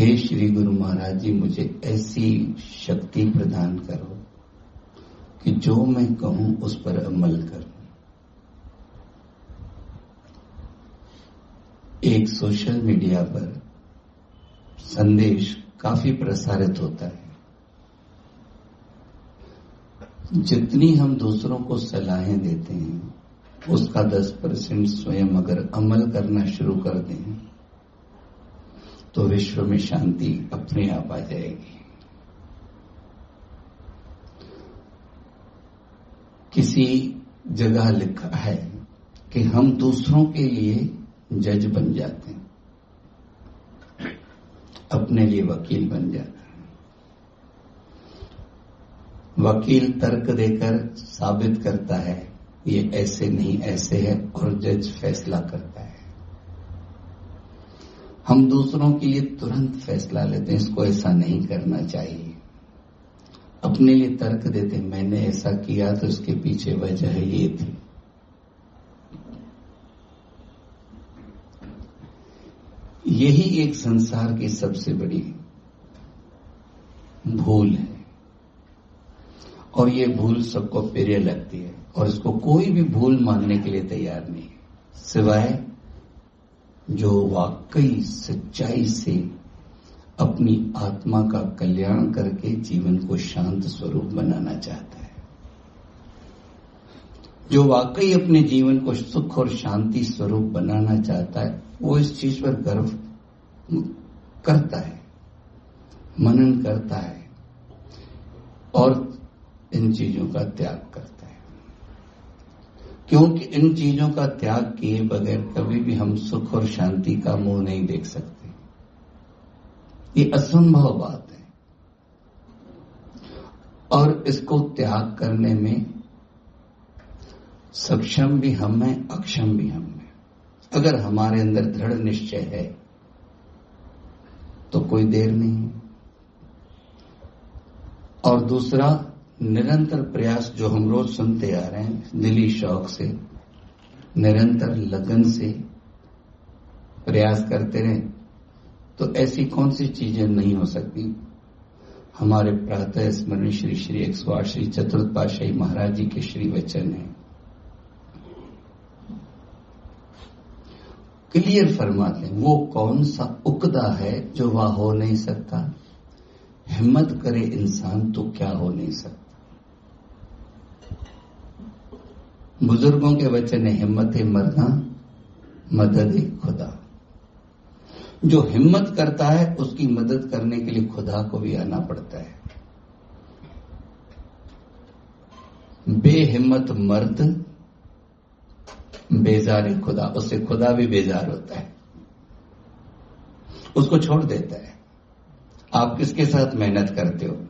हे श्री गुरु महाराज जी, मुझे ऐसी शक्ति प्रदान करो कि जो मैं कहूँ उस पर अमल करूँ एक सोशल मीडिया पर संदेश काफ़ी प्रसारित होता है। जितनी हम दूसरों को सलाहें देते हैं, उसका 10 परसेंट स्वयं अगर अमल करना शुरू कर दें तो विश्व में शांति अपने आप आ जाएगी। किसी जगह लिखा है कि हम दूसरों के लिए जज बन जाते हैं। अपने लिए वकील बन जाते हैं। वकील तर्क देकर साबित करता है, ये ऐसे नहीं, ऐसे है, और जज फैसला करता है। हम दूसरों के लिए तुरंत फैसला लेते हैं, इसको ऐसा नहीं करना चाहिए। अपने लिए तर्क देते मैंने ऐसा किया तो इसके पीछे वजह ये थी। यही एक संसार की सबसे बड़ी भूल है। और ये भूल सबको प्रिय लगती है, और इसको कोई भी भूल मानने के लिए तैयार नहीं है। सिवाय जो वाकई सच्चाई से अपनी आत्मा का कल्याण करके जीवन को शांत स्वरूप बनाना चाहता है। जो वाकई अपने जीवन को सुख और शांति स्वरूप बनाना चाहता है, वो इस चीज़ पर गर्व करता है, मनन करता है और इन चीज़ों का त्याग करता है। क्योंकि इन चीज़ों का त्याग किए बगैर कभी भी हम सुख और शांति का मुँह नहीं देख सकते। ये असंभव बात है। और इसको त्याग करने में सक्षम भी हम हैं, अक्षम भी हम हैं। अगर हमारे अंदर दृढ़ निश्चय है तो कोई देर नहीं और दूसरा निरंतर प्रयास जो हम रोज सुनते आ रहे हैं, दिली शौक से, निरंतर लगन से प्रयास करते रहे तो ऐसी कौन सी चीज़ें नहीं हो सकती? हमारे प्रातः स्मरण श्री श्री एक सौ श्री चतुर्थ पाशाही महाराज जी के श्री वचन है। क्लियर फरमाते हैं, वो कौन सा उकदा है जो वह हो नहीं सकता? हिम्मत करे इंसान तो क्या हो नहीं सकता? बुज़ुर्गों के वचन है हिम्मत मरना, मदद है खुदा। जो हिम्मत करता है, उसकी मदद करने के लिए खुदा को भी आना पड़ता है। बेहिम्मत मर्द, बेजार है खुदा। उससे खुदा भी बेजार होता है। उसको छोड़ देता है। आप किसके साथ मेहनत करते हो?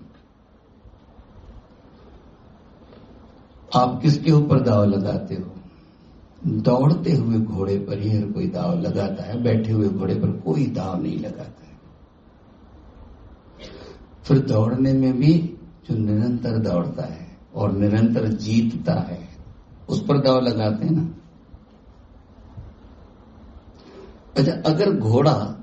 आप किसके ऊपर दाव लगाते हो? दौड़ते हुए घोड़े पर ही हर कोई दाव लगाता है, बैठे हुए घोड़े पर कोई दाव नहीं लगाता है। फिर दौड़ने में भी जो निरंतर दौड़ता है और निरंतर जीतता है, उस पर दाव लगाते हैं ना? अच्छा अगर घोड़ा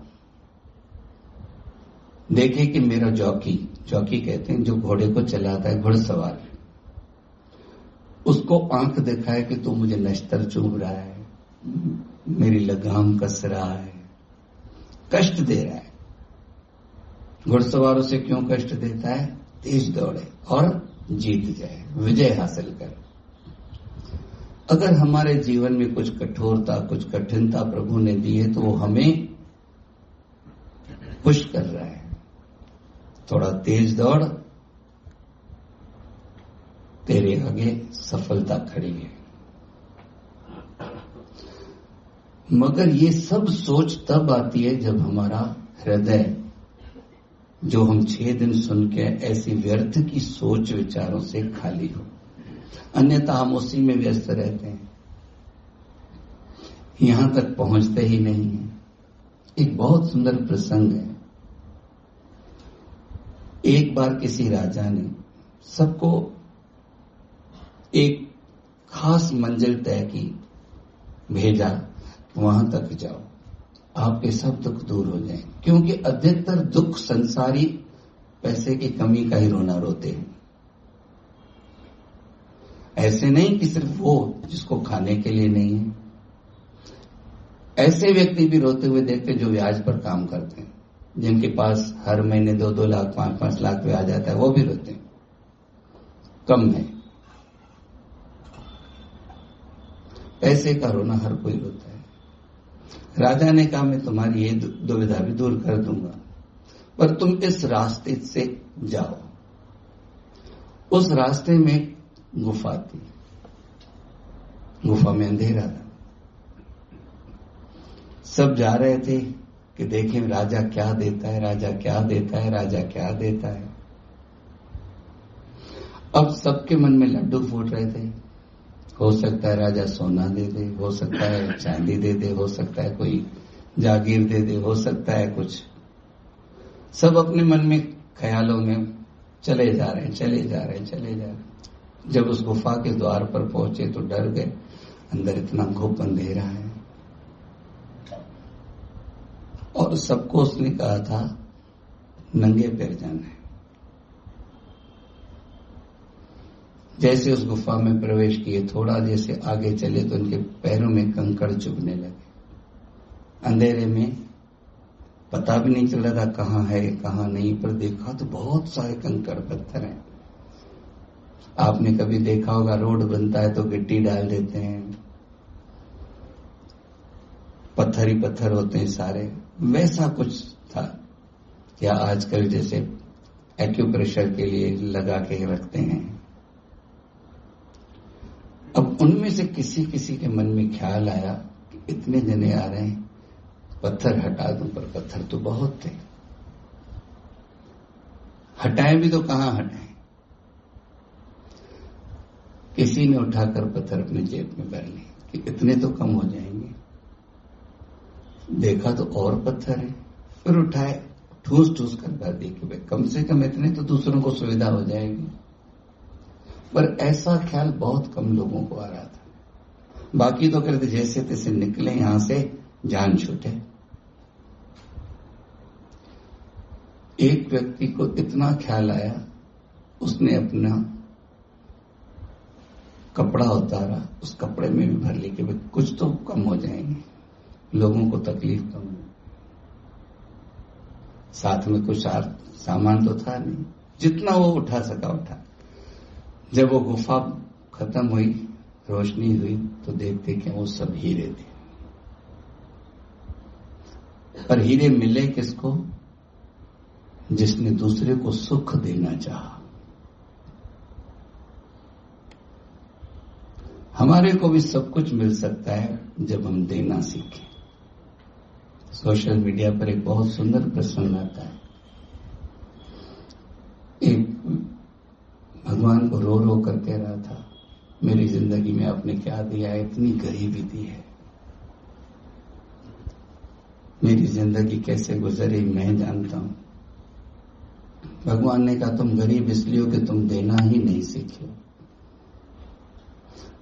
देखे कि मेरा जॉकी जॉकी कहते हैं, जो घोड़े को चलाता है घुड़सवार उसको आँख दिखाए कि तू मुझे नश्तर चुभ रहा है, मेरी लगाम कस रहा है, कष्ट दे रहा है। घुड़सवार उसे क्यों कष्ट देता है? तेज दौड़े और जीत जाए, विजय हासिल कर। अगर हमारे जीवन में कुछ कठोरता, कुछ कठिनता प्रभु ने दी है तो वो हमें पुश कर रहा है। थोड़ा तेज दौड़ तेरे आगे सफलता खड़ी है। मगर ये सब सोच तब आती है जब हमारा हृदय, जो हम छह दिन सुन के ऐसी व्यर्थ की सोच विचारों से खाली हो। अन्यथा हम उसी में व्यस्त रहते हैं। यहाँ तक पहुँचते ही नहीं है। एक बहुत सुंदर प्रसंग है। एक बार किसी राजा ने सबको एक खास मंजिल तय की, भेजा, वहाँ तक जाओ। आपके सब दुख दूर हो जाए, क्योंकि अधिकतर दुख संसारी पैसे की कमी का ही रोना रोते हैं। ऐसे नहीं कि सिर्फ़ वो जिसको खाने के लिए नहीं है। ऐसे व्यक्ति भी रोते हुए देखते जो ब्याज पर काम करते हैं। जिनके पास हर महीने दो दो लाख, पाँच पाँच लाख पे आता है, वो भी रोते हैं। कम है। पैसे का रोना हर कोई रोता है। राजा ने कहा, मैं तुम्हारी ये दुविधा भी दूर कर दूँगा, पर तुम इस रास्ते से जाओ। उस रास्ते में गुफा थी। गुफा में अंधेरा था। सब जा रहे थे कि देखें राजा क्या देता है, राजा क्या देता है, राजा क्या देता है। अब सबके मन में लड्डू फूट रहे थे। हो सकता है राजा सोना दे दे, हो सकता है चांदी दे दे, हो सकता है कोई जागीर दे दे, हो सकता है कुछ। सब अपने मन में ख्यालों में चले जा रहे हैं, चले जा रहे हैं, चले जा रहे हैं। जब उस गुफा के द्वार पर पहुँचे तो डर गए। अंदर इतना घुप अंधेरा है। और सबको उसने कहा था, नंगे पैर जाना है। जैसे उस गुफा में प्रवेश किए, थोड़ा जैसे आगे चले तो उनके पैरों में कंकड़ चुभने लगे। अंधेरे में पता भी नहीं चल रहा था कहाँ है, कहाँ नहीं, पर देखा तो बहुत सारे कंकड़ पत्थर हैं। आपने कभी देखा होगा, रोड बनता है तो गिट्टी डाल देते हैं। पत्थर ही पत्थर होते हैं सारे। वैसा कुछ था या आजकल जैसे एक्यूप्रेशर के लिए लगा के रखते हैं? उनमें से किसी किसी के मन में ख्याल आया कि इतने जने आ रहे हैं, पत्थर हटा दूँ, पर पत्थर तो बहुत थे। हटाए भी तो कहाँ हटाए? किसी ने उठाकर पत्थर अपने जेब में भर लिए कि इतने तो कम हो जाएँगे। देखा तो और पत्थर है, फिर उठाए, ठूस ठूस कर भर दी कि कम से कम इतने तो दूसरों को सुविधा हो जाएगी। पर ऐसा ख्याल बहुत कम लोगों को आ रहा था। बाकी तो कहते जैसे तैसे निकले यहाँ से, जान छूटे। एक व्यक्ति को इतना ख्याल आया, उसने अपना कपड़ा उतारा, उस कपड़े में भी भर ली कि भाई कुछ तो कम हो जाएँगे, लोगों को तकलीफ़ कम हो। साथ में कुछ सामान तो था नहीं, जितना वो उठा सका उठा। जब वो गुफा खत्म हुई, रोशनी हुई तो देखते कि वो सब हीरे थे। पर हीरे मिले किसको? जिसने दूसरे को सुख देना चाहा। हमारे को भी सब कुछ मिल सकता है जब हम देना सीखें। सोशल मीडिया पर एक बहुत सुंदर प्रसंग आता है। एक भगवान को रो रो कर कह रहा था, मेरी ज़िंदगी में आपने क्या दिया? है इतनी गरीबी दी है। मेरी ज़िंदगी कैसे गुजरी मैं जानता हूँ। भगवान ने कहा, तुम गरीब इसलिए हो कि तुम देना ही नहीं सीखे।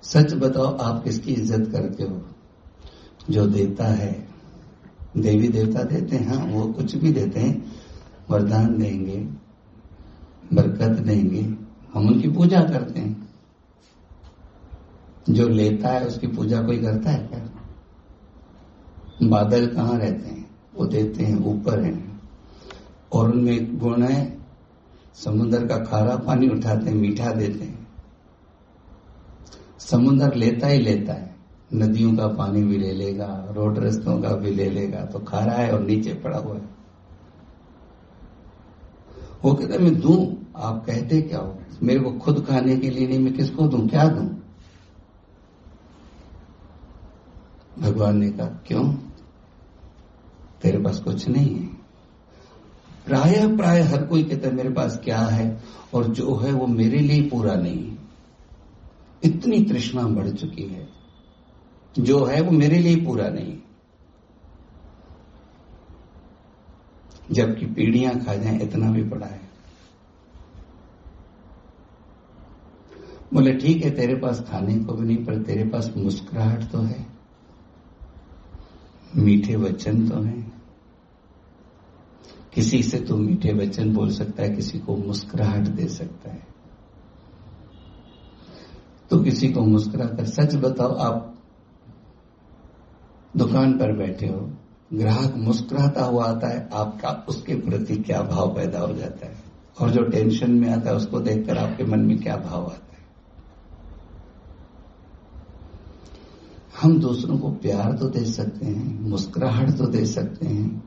सच बताओ, आप किसकी इज़्ज़त करते हो? जो देता है। देवी देवता देते हैं हाँ वो कुछ भी देते हैं, वरदान देंगे, बरकत देंगे। हम उनकी पूजा करते हैं। जो लेता है, उसकी पूजा कोई करता है क्या? बादल कहाँ रहते हैं? वो देते हैं, ऊपर हैं। और उनमें एक गुण है, समुद्र का खारा पानी उठाते हैं, मीठा देते हैं। समुद्र लेता ही लेता है। नदियों का पानी भी ले लेगा, रोड रस्तों का भी ले लेगा तो खारा है और नीचे पड़ा हुआ है। वो कहते मैं दू आप कहते क्या हो? मेरे को खुद खाने के लिए नहीं, मैं किसको दू? क्या दू? भगवान ने कहा, क्यों? तेरे पास कुछ नहीं है। प्राय प्राय हर कोई कहता है, मेरे पास क्या है? और जो है वो मेरे लिए पूरा नहीं है। इतनी तृष्णा बढ़ चुकी है। जो है वो मेरे लिए पूरा नहीं जबकि पीढ़ियाँ खा जाए, इतना भी पड़ा है। बोले, ठीक है, तेरे पास खाने को भी नहीं, पर तेरे पास मुस्कुराहट तो है। मीठे वचन तो है। किसी से तो मीठे वचन बोल सकता है, किसी को मुस्कुराहट दे सकता है। तो किसी को मुस्कुरा कर सच बताओ, आप दुकान पर बैठे हो, ग्राहक मुस्कुराता हुआ आता है, आपका, उसके प्रति क्या भाव पैदा हो जाता है? और जो टेंशन में आता है, उसको देखकर आपके मन में क्या भाव आता है? हम दूसरों को प्यार तो दे सकते हैं, मुस्कुराहट तो दे सकते हैं।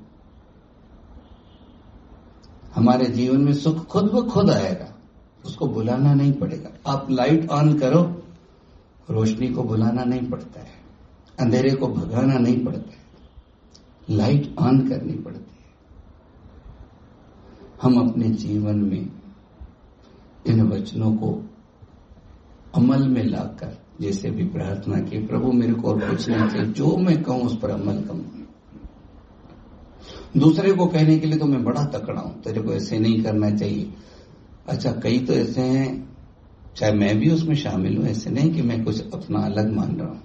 हमारे जीवन में सुख खुद ब खुद आएगा, उसको बुलाना नहीं पड़ेगा। आप लाइट ऑन करो, रोशनी को बुलाना नहीं पड़ता है, अंधेरे को भगाना नहीं पड़ता है, लाइट ऑन करनी पड़ती है। हम अपने जीवन में इन वचनों को अमल में लाकर, जैसे भी प्रार्थना की, प्रभु मेरे को और कुछ नहीं चाहिए जो मैं कहूँ उस पर अमल करूँ। दूसरे को कहने के लिए तो मैं बड़ा तकड़ा हूँ, तेरे को ऐसे नहीं करना चाहिए। अच्छा कई तो ऐसे हैं, चाहे मैं भी उसमें शामिल हूँ, ऐसे नहीं कि मैं कुछ अपना अलग मान रहा हूँ।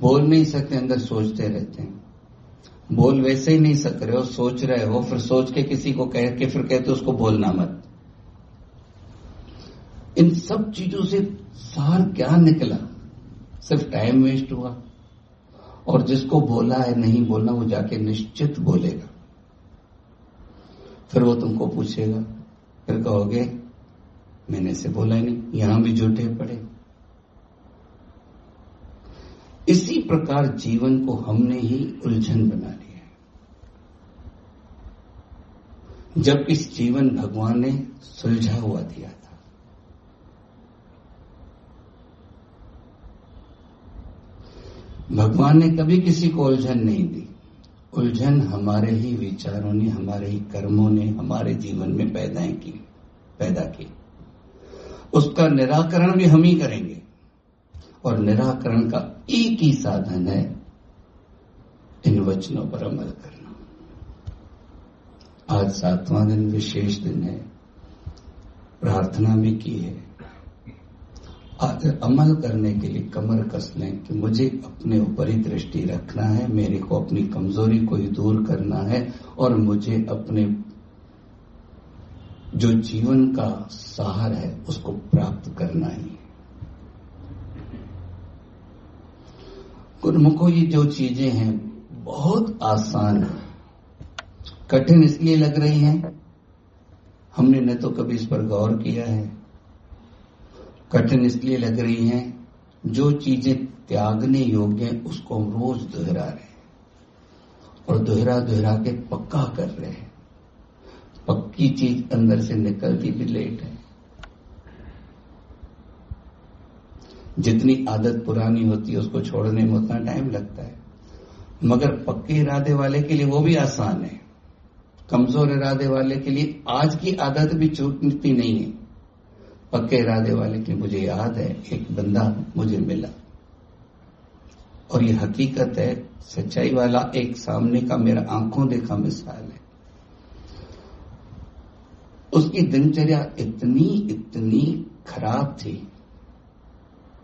बोल नहीं सकते, अंदर सोचते रहते हैं। बोल वैसे ही नहीं सक रहे हो, सोच रहे हो, फिर सोच के किसी को कह के फिर कहते उसको बोलना मत। इन सब चीज़ों से सार क्या निकला? सिर्फ़ टाइम वेस्ट हुआ। और जिसको बोला है, नहीं बोलना, वो जाके निश्चित बोलेगा। फिर वो तुमको पूछेगा। फिर कहोगे, मैंने से बोला ही नहीं, यहाँ भी झूठे पड़े। इसी प्रकार जीवन को हमने ही उलझन बना लिया है। जब इस जीवन भगवान ने सुलझा हुआ दिया था भगवान ने कभी किसी को उलझन नहीं दी। उलझन हमारे ही विचारों ने, हमारे ही कर्मों ने, हमारे जीवन में पैदा की पैदा की। उसका निराकरण भी हम ही करेंगे। और निराकरण का एक ही साधन है, इन वचनों पर अमल करना। आज सातवां दिन विशेष दिन है। प्रार्थना भी की है। अमल करने के लिए कमर कस लें कि मुझे अपने ऊपर ही दृष्टि रखना है, मेरे को अपनी कमज़ोरी को ही दूर करना है और मुझे अपने जो जीवन का सहार है उसको प्राप्त करना ही। गुरमुखो, ये जो चीज़ें हैं बहुत आसान है। कठिन इसलिए लग रही हैं, हमने न तो कभी इस पर गौर किया है। कठिन इसलिए लग रही हैं, जो चीज़ें त्यागने योग्य हैं, उसको हम रोज दोहरा रहे हैं। और दोहरा दोहरा के पक्का कर रहे हैं। पक्की चीज़ अंदर से निकलती भी लेट है। जितनी आदत पुरानी होती है, उसको छोड़ने में उतना टाइम लगता है। मगर पक्के इरादे वाले के लिए वो भी आसान है। कमज़ोर इरादे वाले के लिए आज की आदत भी छूटती नहीं है। पक्के इरादे वाले की मुझे याद है, एक बंदा मुझे मिला। और ये हकीकत है, सच्चाई वाला एक सामने का मेरा आँखों देखा मिसाल है। उसकी दिनचर्या इतनी इतनी खराब थी।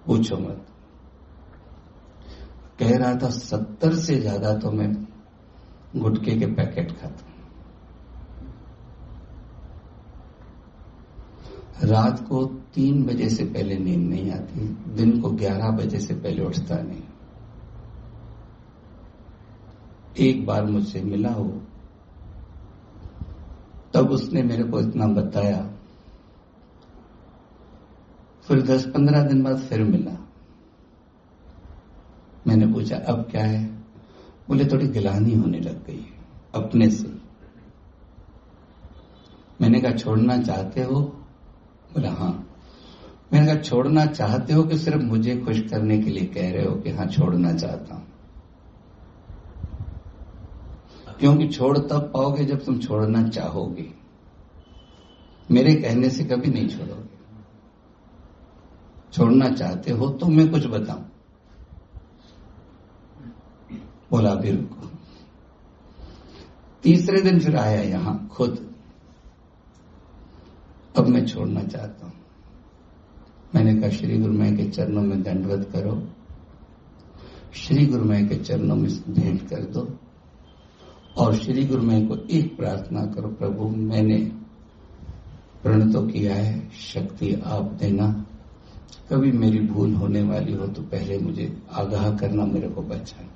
पूछो मत। कह रहा था, सत्तर से ज़्यादा तो मैं गुटके के पैकेट खाता रात को तीन बजे से पहले नींद नहीं आती, दिन को ग्यारह बजे से पहले उठता नहीं। एक बार मुझसे मिला हो, तब उसने मेरे को इतना बताया। फिर दस पंद्रह दिन बाद फिर मिला। मैंने पूछा, अब क्या है? बोले, थोड़ी गिलानी होने लग गई अपने से। मैंने कहा, छोड़ना चाहते हो बोला हाँ। मैंने कहा, छोड़ना चाहते हो कि सिर्फ़ मुझे खुश करने के लिए कह रहे हो कि हाँ छोड़ना चाहता हूँ? क्योंकि छोड़ तब पाओगे जब तुम छोड़ना चाहोगे। मेरे कहने से कभी नहीं छोड़ोगे। छोड़ना चाहते हो तो मैं कुछ बताऊँ। बोला रुको। तीसरे दिन फिर आया यहाँ खुद। अब मैं छोड़ना चाहता हूँ। मैंने कहा, श्री गुरु मैं के चरणों में दंडवत करो। श्री गुरुमय के चरणों में भेंट कर दो। और श्री गुरुमय को एक प्रार्थना करो, प्रभु, मैंने प्रण तो किया है शक्ति आप देना। कभी मेरी भूल होने वाली हो तो पहले मुझे आगाह करना, मेरे को बचा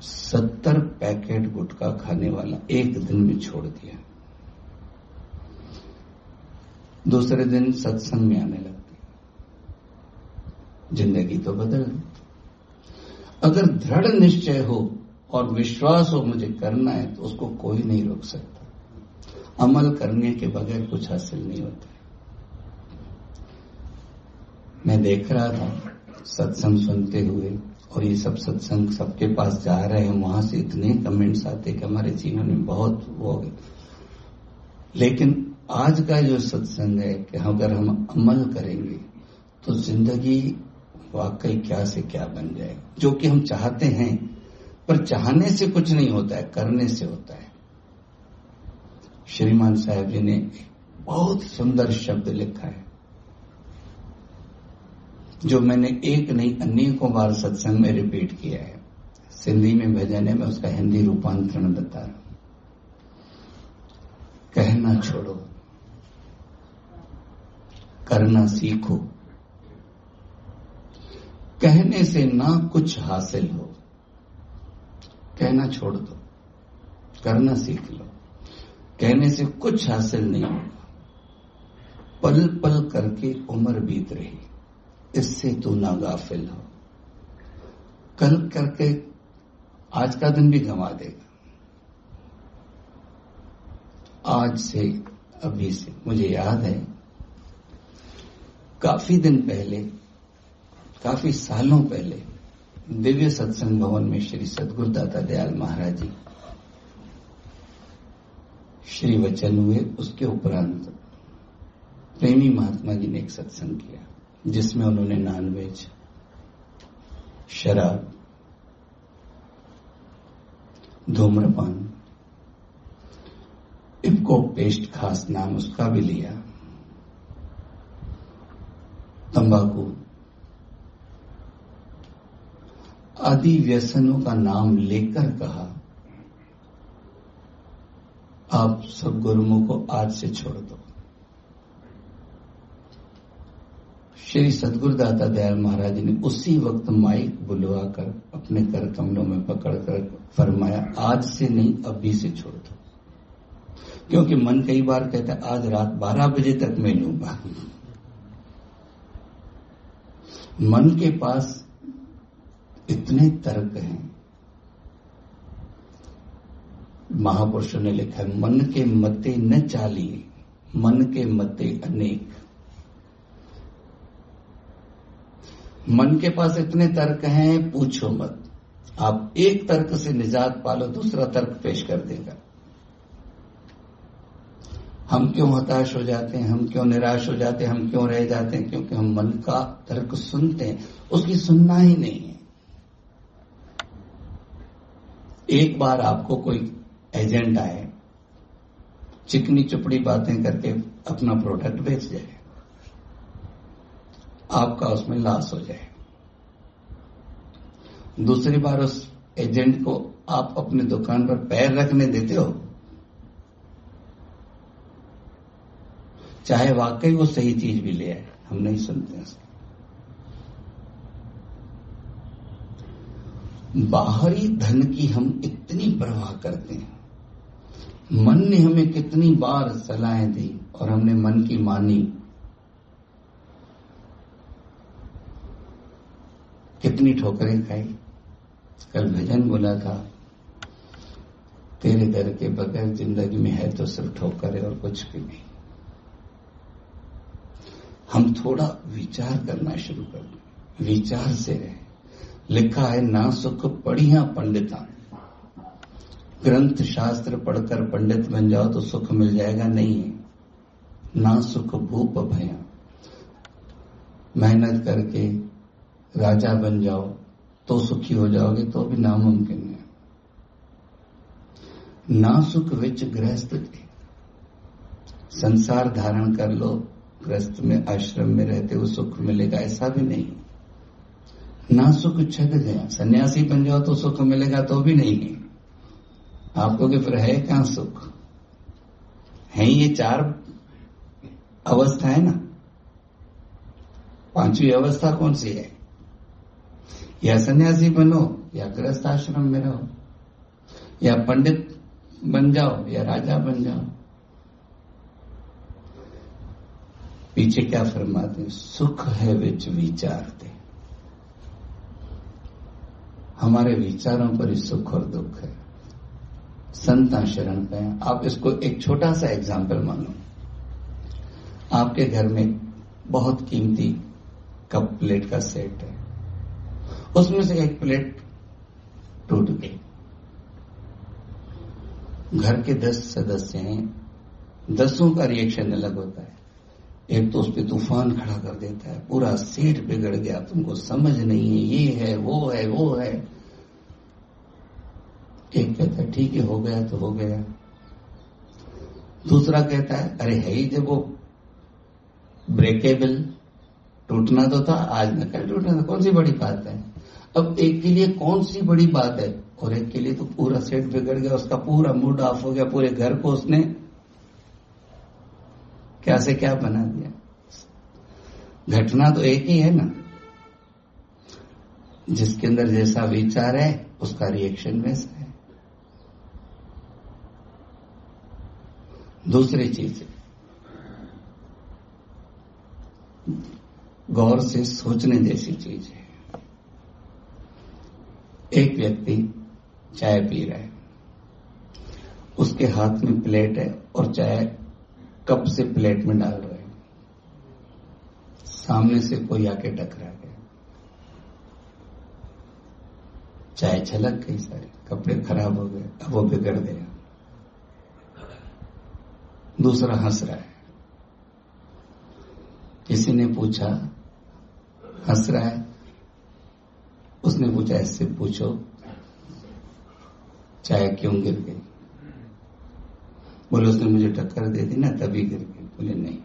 सत्तर पैकेट गुटखा खाने वाला एक दिन में छोड़ दिया। दूसरे दिन सत्संग में आने लगती ज़िंदगी तो बदल गई अगर दृढ़ निश्चय हो और विश्वास हो मुझे करना है तो उसको कोई नहीं रोक सकता। अमल करने के बगैर कुछ हासिल नहीं होता मैं देख रहा था, सत्संग सुनते हुए, और ये सब सत्संग सबके पास जा रहे हैं, वहाँ से इतने कमेंट्स आते कि हमारे जीवन में बहुत वो हो गए। लेकिन आज का जो सत्संग है कि अगर हम अमल करेंगे तो ज़िंदगी वाकई क्या से क्या बन जाएगा जो कि हम चाहते हैं, पर चाहने से कुछ नहीं होता है, करने से होता है। श्रीमान साहब जी ने बहुत सुंदर शब्द लिखा है, जो मैंने एक नहीं, अनेकों बार सत्संग में रिपीट किया है। सिंधी में भजन है, मैं उसका हिंदी रूपांतरण बता रहा हूँ। कहना छोड़ो। करना सीखो। कहने से ना कुछ हासिल हो। कहना छोड़ दो। करना सीख लो। कहने से कुछ हासिल नहीं होगा। पल पल करके उम्र बीत रही। इससे तू ना गाफिल हो। कल करके आज का दिन भी गंवा देगा। आज से अभी से। मुझे याद है काफ़ी दिन पहले, काफ़ी सालों पहले, दिव्य सत्संग भवन में श्री सदगुरुदाता दयाल महाराज जी श्री वचन हुए, उसके उपरांत प्रेमी महात्मा जी ने एक सत्संग किया, जिसमें उन्होंने नॉनवेज शराब, धूम्रपान इपको पेस्ट खास नाम उसका भी लिया। तंबाकू। आदि व्यसनों का नाम लेकर कहा, आप सब गुरुओं को आज से छोड़ दो। श्री सदगुरुदाता दयाल महाराज ने उसी वक्त माइक बुलवाकर अपने कर कमलों में पकड़कर फरमाया, आज से नहीं, अभी से छोड़ दो। क्योंकि मन कई बार कहता है, आज रात 12 बजे तक मैं लूँगा। मन के पास इतने तर्क हैं। महापुरुषों ने लिखा है, मन के मते न चाली, मन के मते अनेक। मन के पास इतने तर्क हैं, पूछो मत। आप एक तर्क से निजात पालो, दूसरा तर्क पेश कर देगा। हम क्यों हताश हो जाते हैं? हम क्यों निराश हो जाते हैं? हम क्यों रह जाते हैं? क्योंकि हम मन का तर्क सुनते हैं। उसकी सुनना ही नहीं है। एक बार आपको कोई एजेंट आए, चिकनी चुपड़ी बातें करके अपना प्रोडक्ट बेच जाए, आपका उसमें लॉस हो जाए। दूसरी बार उस एजेंट को आप अपनी दुकान पर पैर रखने देते हो चाहे वाकई वो सही चीज़ भी ले आए, हम नहीं सुनते उसको। बाहरी धन की हम इतनी परवाह करते हैं। मन ने हमें कितनी बार सलाहें दी और हमने मन की मानी। कितनी ठोकरें खाई। कल भजन बोला था, तेरे घर के बगैर ज़िंदगी में है तो सिर्फ़ ठोकर और कुछ भी नहीं। हम थोड़ा विचार करना शुरू कर दें। विचार से रहे। लिखा है, ना सुख पढ़िया पंडिता ग्रंथ शास्त्र पढ़कर पंडित बन जाओ तो सुख मिल जाएगा, नहीं है। ना सुख, भूप भया। मेहनत करके राजा बन जाओ तो सुखी हो जाओगे तो भी नामुमकिन है। ना सुख विच गृहस्थ संसार धारण कर लो गृहस्थ में, आश्रम में रहते हुए सुख मिलेगा, ऐसा भी नहीं। ना सुख छक गया। सन्यासी बन जाओ तो सुख मिलेगा तो भी नहीं है। आपको कि फिर है क्या सुख? है ये चार अवस्था है ना? पांचवी अवस्था कौन सी है? या सन्यासी बनो, या गृहस्थ आश्रम में रहो, या पंडित बन जाओ, या राजा बन जाओ। पीछे क्या फरमाते हैं? सुख है विच विचार दे हमारे विचारों पर ही सुख और दुख है। संता शरण पे आप इसको एक छोटा सा एग्ज़ाम्पल मानो। आपके घर में बहुत कीमती कप प्लेट का सेट है। उसमें से एक प्लेट टूट गई। घर के दस सदस्य हैं। दसों का रिएक्शन अलग होता है। एक तो उस पर तूफ़ान खड़ा कर देता है, पूरा सीट बिगड़ गया, तुमको समझ नहीं है, ये है, वो है वो है। एक कहता है, ठीक है, हो गया तो हो गया। दूसरा कहता है, अरे है ही जब वो ब्रेकेबल टूटना तो था, आज न कल टूटना था, कौन सी बड़ी बात है? अब एक के लिए कौन सी बड़ी बात है? और एक के लिए तो पूरा सेट बिगड़ गया, उसका पूरा मूड ऑफ़ हो गया, पूरे घर को उसने क्या से क्या बना दिया? घटना तो एक ही है ना। जिसके अंदर जैसा विचार है, उसका रिएक्शन वैसा है। दूसरी चीज़ गौर से सोचने जैसी चीज़ है। एक व्यक्ति चाय पी रहा है। उसके हाथ में प्लेट है और चाय कप से प्लेट में डाल रहे हैं? सामने से कोई आके टकरा गया। चाय छलक गई सारी, कपड़े खराब हो गए, अब वो बिगड़ गया। दूसरा हंस रहा है। किसी ने पूछा, हंस रहा है? उसने पूछा, इससे पूछो, चाय क्यों गिर गई? बोले, उसने मुझे टक्कर दे दी ना, तभी गिर गई बोले, नहीं।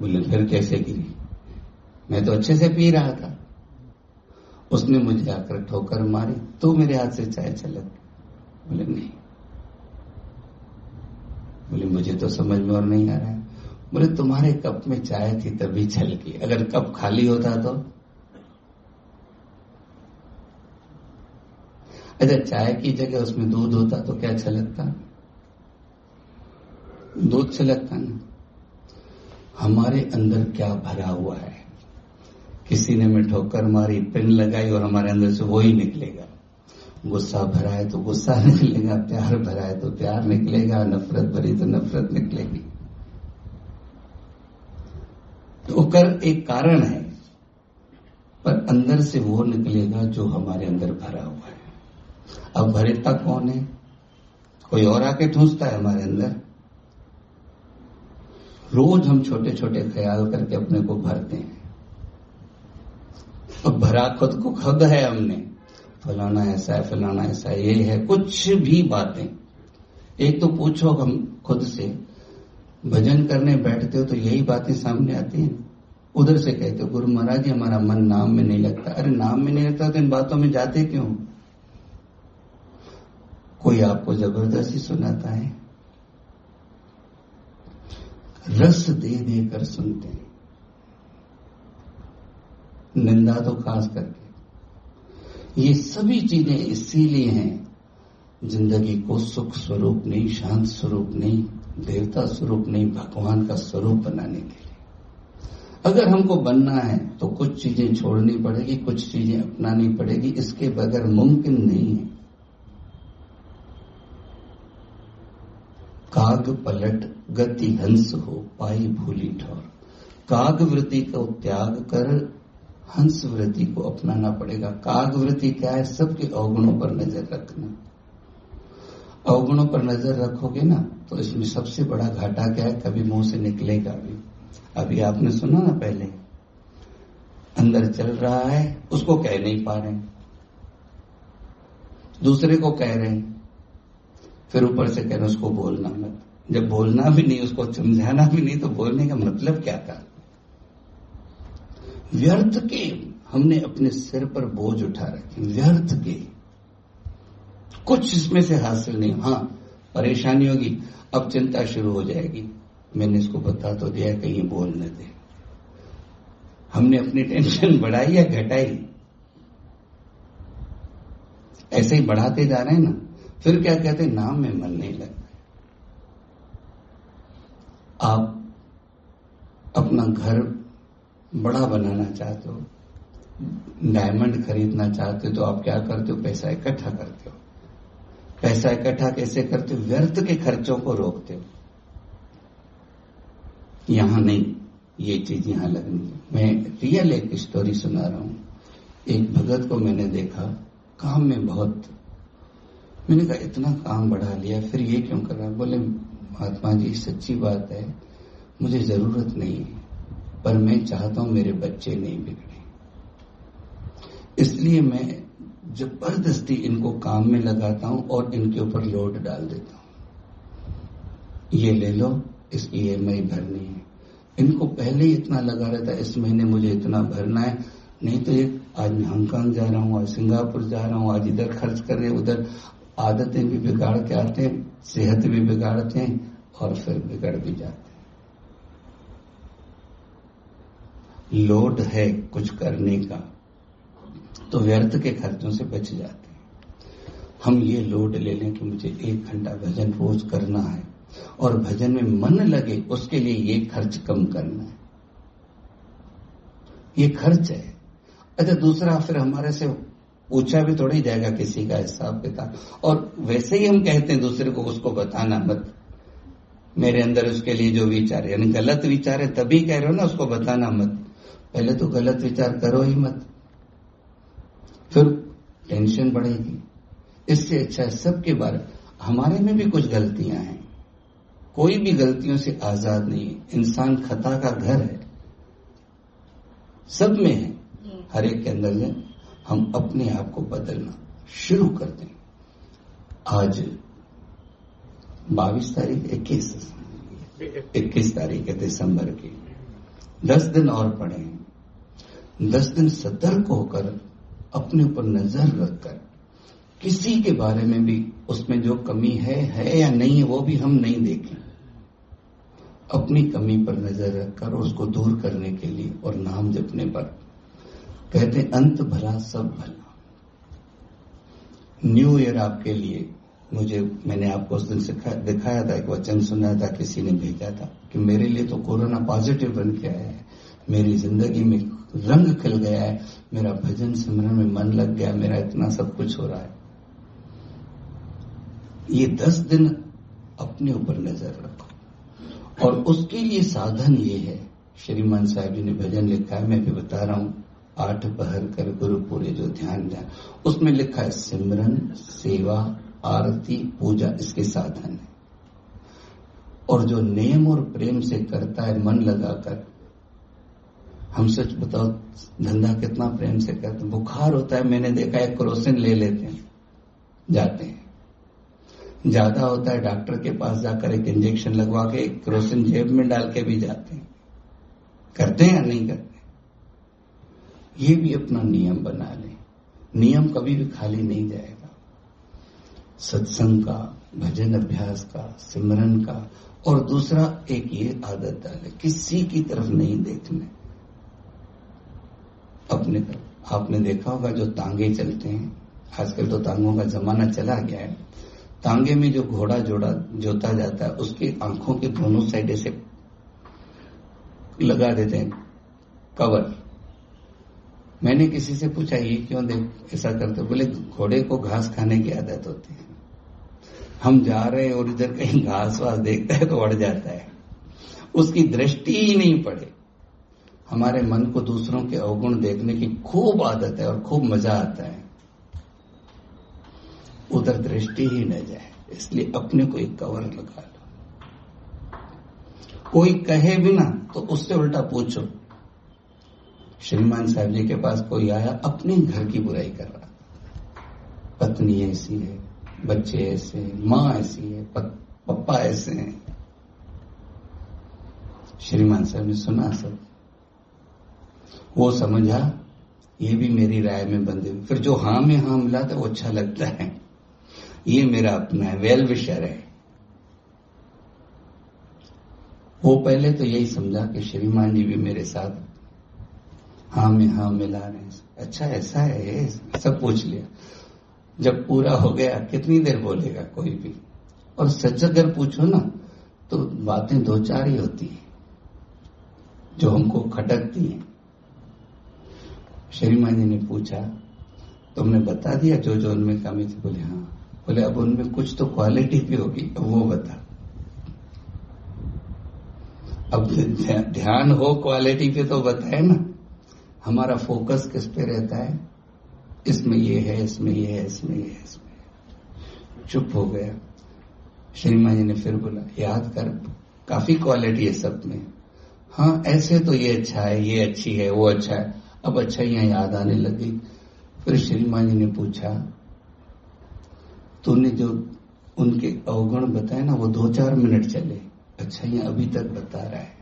बोले, फिर कैसे गिरी मैं तो अच्छे से पी रहा था। उसने मुझे आकर ठोकर मारी तो मेरे हाथ से चाय चलक बोले, नहीं। बोले, मुझे तो समझ में और नहीं आ रहा है। बोले, तुम्हारे कप में चाय थी, तभी छलकी अगर कप खाली होता तो? अच्छा चाय की जगह उसमें दूध होता तो क्या छलकता दूध छलकता ना। हमारे अंदर क्या भरा हुआ है? किसी ने में ठोकर मारी, पिन लगाई और हमारे अंदर से वो ही निकलेगा। गुस्सा भरा है तो गुस्सा निकलेगा, प्यार भरा है तो प्यार निकलेगा, नफरत भरी तो नफरत निकलेगी। तो एक कारण है, पर अंदर से वो निकलेगा जो हमारे अंदर भरा हुआ है। अब भरेता कौन है? कोई और आके ठूसता है हमारे अंदर? रोज हम छोटे छोटे ख्याल करके अपने को भरते हैं। अब भरा खुद को खुद है हमने। फलाना ऐसा है, फलाना ऐसा ये है, कुछ भी बातें। एक तो पूछो हम खुद से, भजन करने बैठते हो तो यही बातें सामने आती हैं। उधर से कहते हो, गुरु महाराज जी, हमारा मन नाम में नहीं लगता। अरे नाम में नहीं लगता तो इन बातों में जाते क्यों? कोई आपको ज़बरदस्ती सुनाता है? रस दे देकर सुनते हैं। निंदा तो खास करके। ये सभी चीज़ें इसीलिए हैं, ज़िंदगी को सुख स्वरूप नहीं, शांत स्वरूप नहीं, देवता स्वरूप नहीं, भगवान का स्वरूप बनाने के लिए। अगर हमको बनना है तो कुछ चीज़ें छोड़नी पड़ेगी, कुछ चीज़ें अपनानी पड़ेगी, इसके बगैर मुमकिन नहीं है। काग पलट गति हंस हो पाई भूली ठोर। काग वृत्ति को त्याग कर हंस वृत्ति को अपनाना पड़ेगा। काग वृत्ति क्या है? सबके अवगुणों पर नज़र रखना। अवगुणों पर नज़र रखोगे ना तो इसमें सबसे बड़ा घाटा क्या है? कभी मुँह से निकलेगा भी। अभी आपने सुना ना पहले। अंदर चल रहा है, उसको कह नहीं पा रहे। दूसरे को कह रहे हैं फिर ऊपर से कह रहे उसको बोलना मत। जब बोलना भी नहीं, उसको समझाना भी नहीं तो बोलने का मतलब क्या था? व्यर्थ के हमने अपने सिर पर बोझ उठा रखे। व्यर्थ के। कुछ इसमें से हासिल नहीं। हाँ परेशानी होगी। अब चिंता शुरू हो जाएगी। मैंने इसको बता तो दिया, कहीं बोल न दे। हमने अपनी टेंशन बढ़ाई या घटाई? ऐसे ही बढ़ाते जा रहे हैं ना। फिर क्या कहते हैं, नाम में मन नहीं लगता। आप अपना घर बड़ा बनाना चाहते हो डायमंड खरीदना चाहते हो तो आप क्या करते हो, पैसा इकट्ठा करते हो। पैसा इकट्ठा कैसे करते हो, व्यर्थ के खर्चों को रोकते हो। यहाँ नहीं, ये चीज़ यहाँ लगनी है। मैं रियल एक स्टोरी सुना रहा हूँ। एक भगत को मैंने देखा, काम में बहुत मैंने कहा, इतना काम बढ़ा लिया, फिर ये क्यों कर रहा बोले महात्मा जी, सच्ची बात है, मुझे ज़रूरत नहीं है, पर मैं चाहता हूँ मेरे बच्चे नहीं बिगड़े। इसलिए मैं ज़बरदस्ती इनको काम में लगाता हूँ और इनके ऊपर लोड डाल देता हूँ। ये ले लो, इसकी ई एम आई भरनी है। इनको पहले ही इतना लगा रहता है, इस महीने मुझे इतना भरना है, नहीं तो ये आज मैं हांगकांग जा रहा हूँ, आज सिंगापुर जा रहा हूँ, आज इधर खर्च कर रहे उधर आदतें भी बिगाड़ के आते हैं, सेहत भी बिगाड़ते हैं और फिर बिगड़ भी जाते हैं। लोड है कुछ करने का तो व्यर्थ के खर्चों से बच जाते हैं। हम ये लोड ले लें कि मुझे एक घंटा भजन रोज करना है और भजन में मन लगे, उसके लिए ये खर्च कम करना है। ये खर्च है। अच्छा दूसरा फिर हमारे से पूछा भी थोड़ा ही जाएगा किसी का हिसाब किताब। और वैसे ही हम कहते हैं दूसरे को उसको बताना मत। मेरे अंदर उसके लिए जो विचार है यानी गलत विचार है तभी कह रहे हो ना उसको बताना मत। पहले तो गलत विचार करो ही मत। फिर टेंशन बढ़ेगी। इससे अच्छा है सबके बारे हमारे में भी कुछ गलतियाँ हैं। कोई भी गलतियों से आज़ाद नहीं है। इंसान खता का घर है। सब में है। हर एक के अंदर में हम अपने आप को बदलना शुरू कर दें। आज बाईस तारीख, इक्कीस इक्कीस तारीख है दिसंबर की। दस दिन और पड़े दस दिन सतर्क होकर अपने ऊपर नज़र रखकर किसी के बारे में भी उसमें जो कमी है है या नहीं है, वो भी हम नहीं देखें। अपनी कमी पर नज़र रखकर उसको दूर करने के लिए और नाम जपने पर। कहते अंत भला सब भला न्यू ईयर आपके लिए, मुझे, मैंने आपको उस दिन दिखाया था, एक वचन सुना था, किसी ने भेजा था, कि मेरे लिए तो कोरोना पॉजिटिव बन के आया है। मेरी ज़िंदगी में रंग खिल गया है, मेरा भजन सिमरन में मन लग गया, मेरा इतना सब कुछ हो रहा है। ये दस दिन अपने ऊपर नज़र रखो। और उसके लिए साधन ये है, श्रीमान साहब जी ने भजन लिखा है, मैं भी बता रहा हूँ आठ पहर कर गुरु पूरे जो ध्यान ध्यान उसमें लिखा है, सिमरन, सेवा, आरती, पूजा इसके साधन है। और जो नेम और प्रेम से करता है, मन लगाकर, हम सच बताओ, धंधा कितना प्रेम से करते बुखार होता है, मैंने देखा है क्रोसिन ले लेते हैं, जाते हैं। ज़्यादा होता है, डॉक्टर के पास जाकर एक इंजेक्शन लगवा के क्रोसिन जेब में डाल के भी जाते हैं। करते हैं या नहीं करते? ये भी अपना नियम बना ले। नियम कभी भी खाली नहीं जाएगा। सत्संग का, भजन अभ्यास का, सिमरन का, और दूसरा एक ये आदत डाले, किसी की तरफ़ नहीं देखने। अपने तरफ़। आपने देखा होगा जो तांगे चलते हैं, आजकल तो तांगों का जमाना चला गया है। तांगे में जो घोड़ा जोड़ा, जोता जाता है, उसकी आँखों के दोनों साइड ऐसे लगा देते हैं, कवर। मैंने किसी से पूछा, ये क्यों देख ऐसा करते बोले, घोड़े को घास खाने की आदत होती है। हम जा रहे हैं और इधर कहीं घास वास देखता है तो अड़ जाता है। उसकी दृष्टि ही नहीं पड़े। हमारे मन को दूसरों के अवगुण देखने की खूब आदत है और खूब मज़ा आता है। उधर दृष्टि ही न जाए, इसलिए अपने को एक कवर लगा लो। कोई कहे भी ना तो उससे उल्टा पूछो। श्रीमान साहब जी के पास कोई आया, अपने घर की बुराई कर रहा। पत्नी ऐसी है, बच्चे ऐसे माँ ऐसी है पप्पा ऐसे हैं। श्रीमान साहब ने सुना सब। वो समझा, ये भी मेरी राय में बंधे फिर जो हाँ में हाँ मिला था, वो अच्छा लगता है। ये मेरा अपना है, वेल विशर है। वो पहले तो यही समझा कि श्रीमान जी भी मेरे साथ हाँ में हाँ मिला रहे अच्छा ऐसा है सब पूछ लिया। जब पूरा हो गया, कितनी देर बोलेगा कोई भी? और सच अगर पूछो ना तो बातें दो चार ही होती है, जो हमको खटकती हैं। श्रीमान जी ने पूछा, तुमने बता दिया जो जो उनमें कमी थी? बोले हाँ। बोले, अब उनमें कुछ तो क्वालिटी भी होगी, अब वो बता। अब ध्यान हो क्वालिटी पे तो बताए ना। हमारा फोकस किस पे रहता है? इसमें ये है, इसमें ये है, इसमें ये है, इसमें चुप हो गया। श्रीमा जी ने फिर बोला, याद कर, काफ़ी क्वालिटी है सब में। हाँ ऐसे तो ये अच्छा है, ये अच्छी है, वो अच्छा है। अब अच्छाइयाँ याद आने लगी। फिर श्रीमा जी ने पूछा, तूने जो उनके अवगुण बताए ना, वो दो चार मिनट चले। अच्छाइयाँ अभी तक बता रहा है।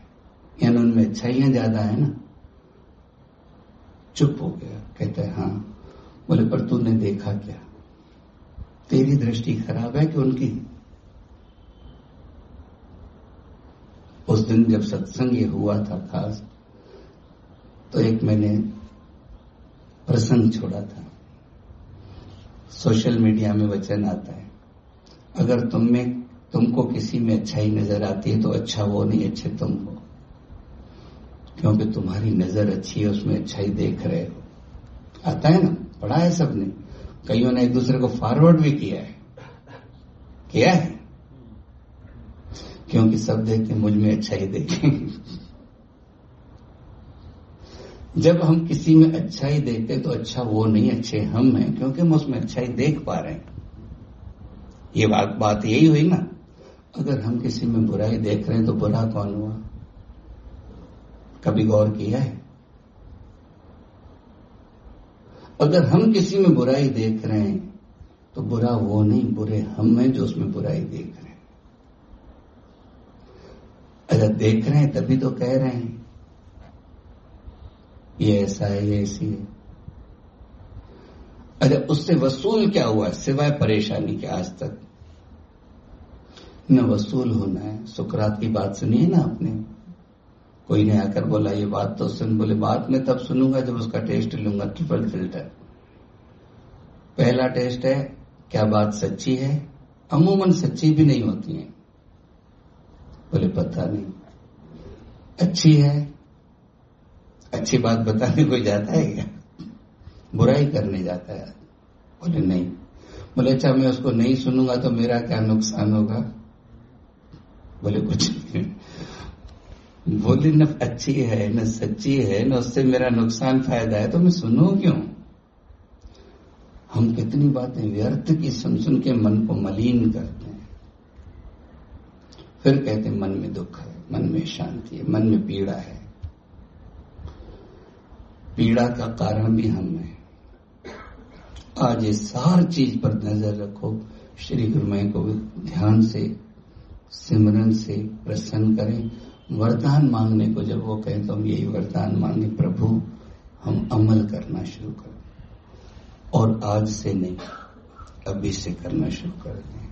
यानी उनमें अच्छाइयाँ ज़्यादा है ना। चुप हो गया। कहता है हाँ। बोले, पर तूने देखा क्या? तेरी दृष्टि खराब है कि उनकी? उस दिन जब सत्संग ये हुआ था खास तो एक मैंने प्रसंग छोड़ा था। सोशल मीडिया में वचन आता है, अगर तुम में, तुमको किसी में अच्छाई नज़र आती है तो अच्छा वो नहीं, अच्छे तुम हो। क्योंकि तुम्हारी नज़र अच्छी है, उसमें अच्छाई देख रहे हो। आता है ना? पढ़ा है सबने। कईयों ने एक दूसरे को फॉरवर्ड भी किया है। किया है? क्योंकि सब देख के मुझमें अच्छाई देखें जब हम किसी में अच्छाई देखते तो अच्छा वो नहीं, अच्छे हम हैं, क्योंकि हम उसमें अच्छाई देख पा रहे हैं। ये बात बात यही हुई ना? अगर हम किसी में बुराई देख रहे हैं तो बुरा कौन हुआ? कभी गौर किया है? अगर हम किसी में बुराई देख रहे हैं तो बुरा वो नहीं, बुरे हम हैं जो उसमें बुराई देख रहे हैं। अगर देख रहे हैं, तभी तो कह रहे हैं, ये ऐसा है, ये ऐसी है। अरे, उससे वसूल क्या हुआ? सिवाय परेशानी के आज तक। न वसूल होना है। सुकरात की बात सुनी है ना आपने। कोई ने आकर बोला, ये बात तो सुन। बोले बात में तब सुनूँगा जब उसका टेस्ट लूँगा ट्रिपल फ़िल्टर पहला टेस्ट है, क्या बात सच्ची है? अमूमन सच्ची भी नहीं होती है। बोले, पता नहीं। अच्छी है? अच्छी बात बताने कोई जाता है क्या? बुराई करने जाता है। बोले, नहीं। बोले अच्छा मैं उसको नहीं सुनूँगा तो मेरा क्या नुकसान होगा? बोले, कुछ बोली न अच्छी है, न सच्ची है, न उससे मेरा नुकसान फ़ायदा है तो मैं सुनू क्यों? हम कितनी बातें व्यर्थ की सुन सुन के मन को मलिन करते हैं। फिर कहते मन में दुख है, मन में शांति है, मन में पीड़ा है। पीड़ा का कारण भी हम है। आज ये सार चीज़ पर नज़र रखो, श्री गुरु गुरुमय को ध्यान से, सिमरन से प्रसन्न करें। वरदान मांगने को जब वो कहें तो हम यही वरदान मांगे, प्रभु, हम अमल करना शुरू करें और आज से नहीं, अभी से करना शुरू कर दें।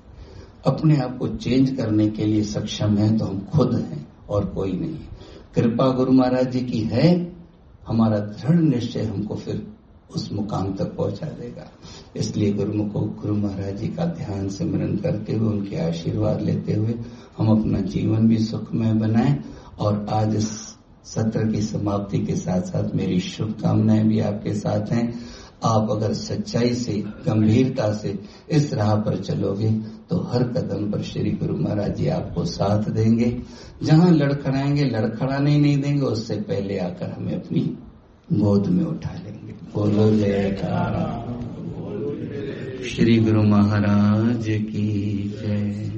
अपने आप को चेंज करने के लिए सक्षम है तो हम खुद हैं और कोई नहीं। कृपा गुरु महाराज जी की है, हमारा दृढ़ निश्चय हमको फिर उस मुकाम तक पहुँचा देगा। इसलिए गुरु को गुरु महाराज जी का ध्यान सिमरन करते हुए, उनके आशीर्वाद लेते हुए हम अपना जीवन भी सुखमय बनाए और आज इस सत्र की समाप्ति के साथ साथ मेरी शुभकामनाएँ भी आपके साथ हैं। आप अगर सच्चाई से गंभीरता से इस राह पर चलोगे तो हर कदम पर श्री गुरु महाराज जी आपको साथ देंगे। जहाँ लड़खड़ाएँगे लड़खड़ाने नहीं देंगे उससे पहले आकर हमें अपनी गोद में उठा लेंगे। बोलो जयकारा श्री गुरु महाराज की जय।